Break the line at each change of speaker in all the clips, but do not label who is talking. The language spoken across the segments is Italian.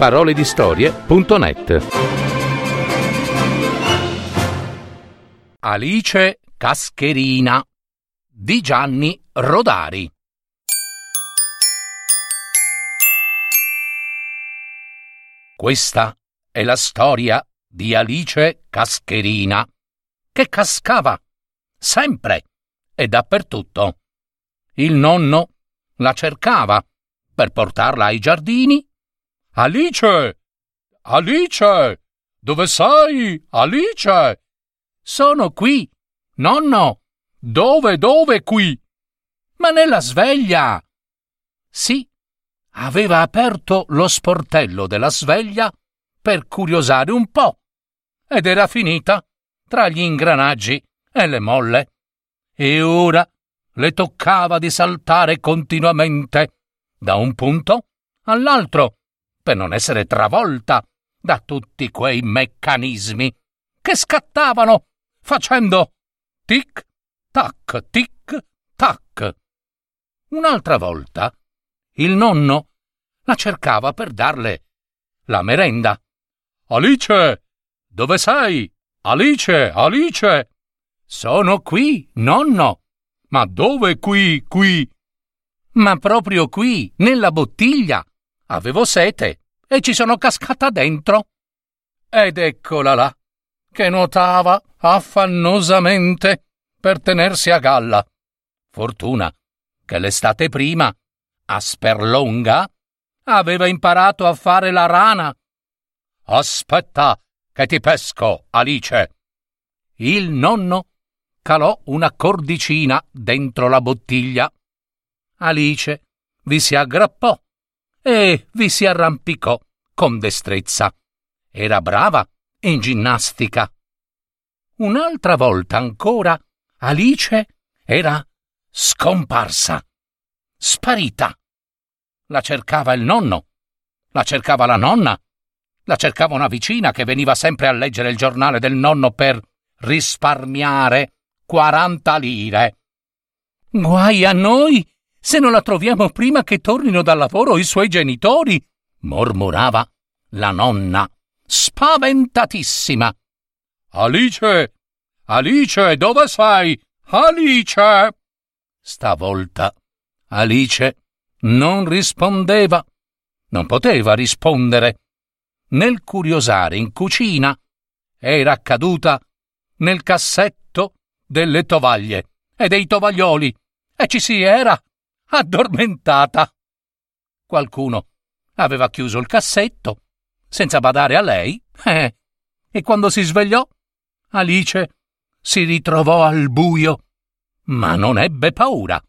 paroledistorie.net Alice Cascherina di Gianni Rodari Questa è la storia di Alice Cascherina che cascava sempre e dappertutto. Il nonno la cercava per portarla ai giardini. Alice! Alice! Dove sei? Alice! Sono qui. Nonno! Dove, dove qui? Ma nella sveglia! Sì, aveva aperto lo sportello della sveglia per curiosare un po' ed era finita tra gli ingranaggi e le molle. E ora le toccava di saltare continuamente da un punto all'altro per non essere travolta da tutti quei meccanismi che scattavano facendo tic tac tic tac. Un'altra volta il nonno la cercava per darle la merenda. Alice, dove sei? Alice, Alice. Sono qui, nonno. Ma dove qui, qui? Ma proprio qui, nella bottiglia. Avevo sete e ci sono cascata dentro. Ed eccola là, che nuotava affannosamente per tenersi a galla. Fortuna che l'estate prima, a Sperlonga, aveva imparato a fare la rana. Aspetta che ti pesco, Alice. Il nonno calò una cordicina dentro la bottiglia. Alice vi si aggrappò e vi si arrampicò con destrezza. Era brava in ginnastica. Un'altra volta ancora Alice era scomparsa, sparita. La cercava il nonno, la cercava la nonna, la cercava una vicina che veniva sempre a leggere il giornale del nonno per risparmiare quaranta lire. Guai a noi se non la troviamo prima che tornino dal lavoro i suoi genitori, mormorava la nonna, spaventatissima. Alice! Alice, dove sei? Alice! Stavolta Alice non rispondeva. Non poteva rispondere. Nel curiosare in cucina era caduta nel cassetto delle tovaglie e dei tovaglioli e ci si era addormentata. Qualcuno aveva chiuso il cassetto senza badare a lei eh, e quando si svegliò Alice si ritrovò al buio, ma non ebbe paura.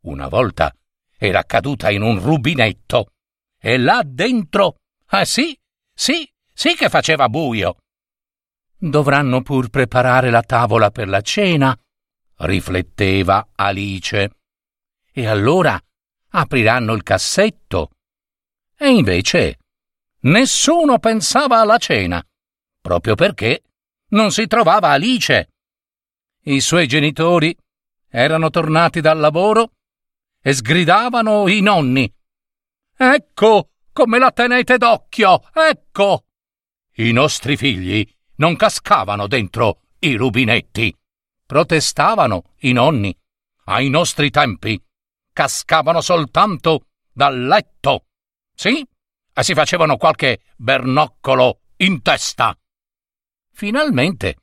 Una volta era caduta in un rubinetto e là dentro, ah sì, sì, sì che faceva buio. Dovranno pur preparare la tavola per la cena, rifletteva Alice. E allora apriranno il cassetto. E invece nessuno pensava alla cena, proprio perché non si trovava Alice. I suoi genitori erano tornati dal lavoro e sgridavano i nonni. Ecco come la tenete d'occhio, ecco! I nostri figli non cascavano dentro i rubinetti. Protestavano i nonni. Ai nostri tempi cascavano soltanto dal letto. Sì? E si facevano qualche bernoccolo in testa. Finalmente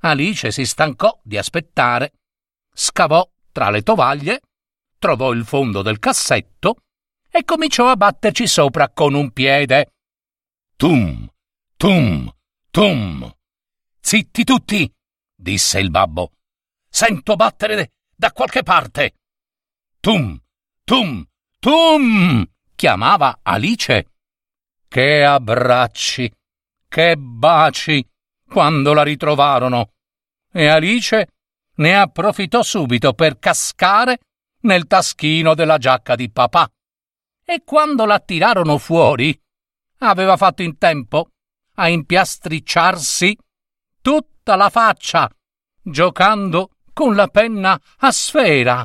Alice si stancò di aspettare, scavò tra le tovaglie, trovò il fondo del cassetto e cominciò a batterci sopra con un piede. Tum, tum, tum. Zitti tutti, disse il babbo. Sento battere da qualche parte. Tum, tum, tum, chiamava Alice. Che abbracci, che baci, quando la ritrovarono. E Alice ne approfittò subito per cascare nel taschino della giacca di papà. E quando la tirarono fuori, aveva fatto in tempo a impiastricciarsi tutta la faccia, giocando con la penna a sfera.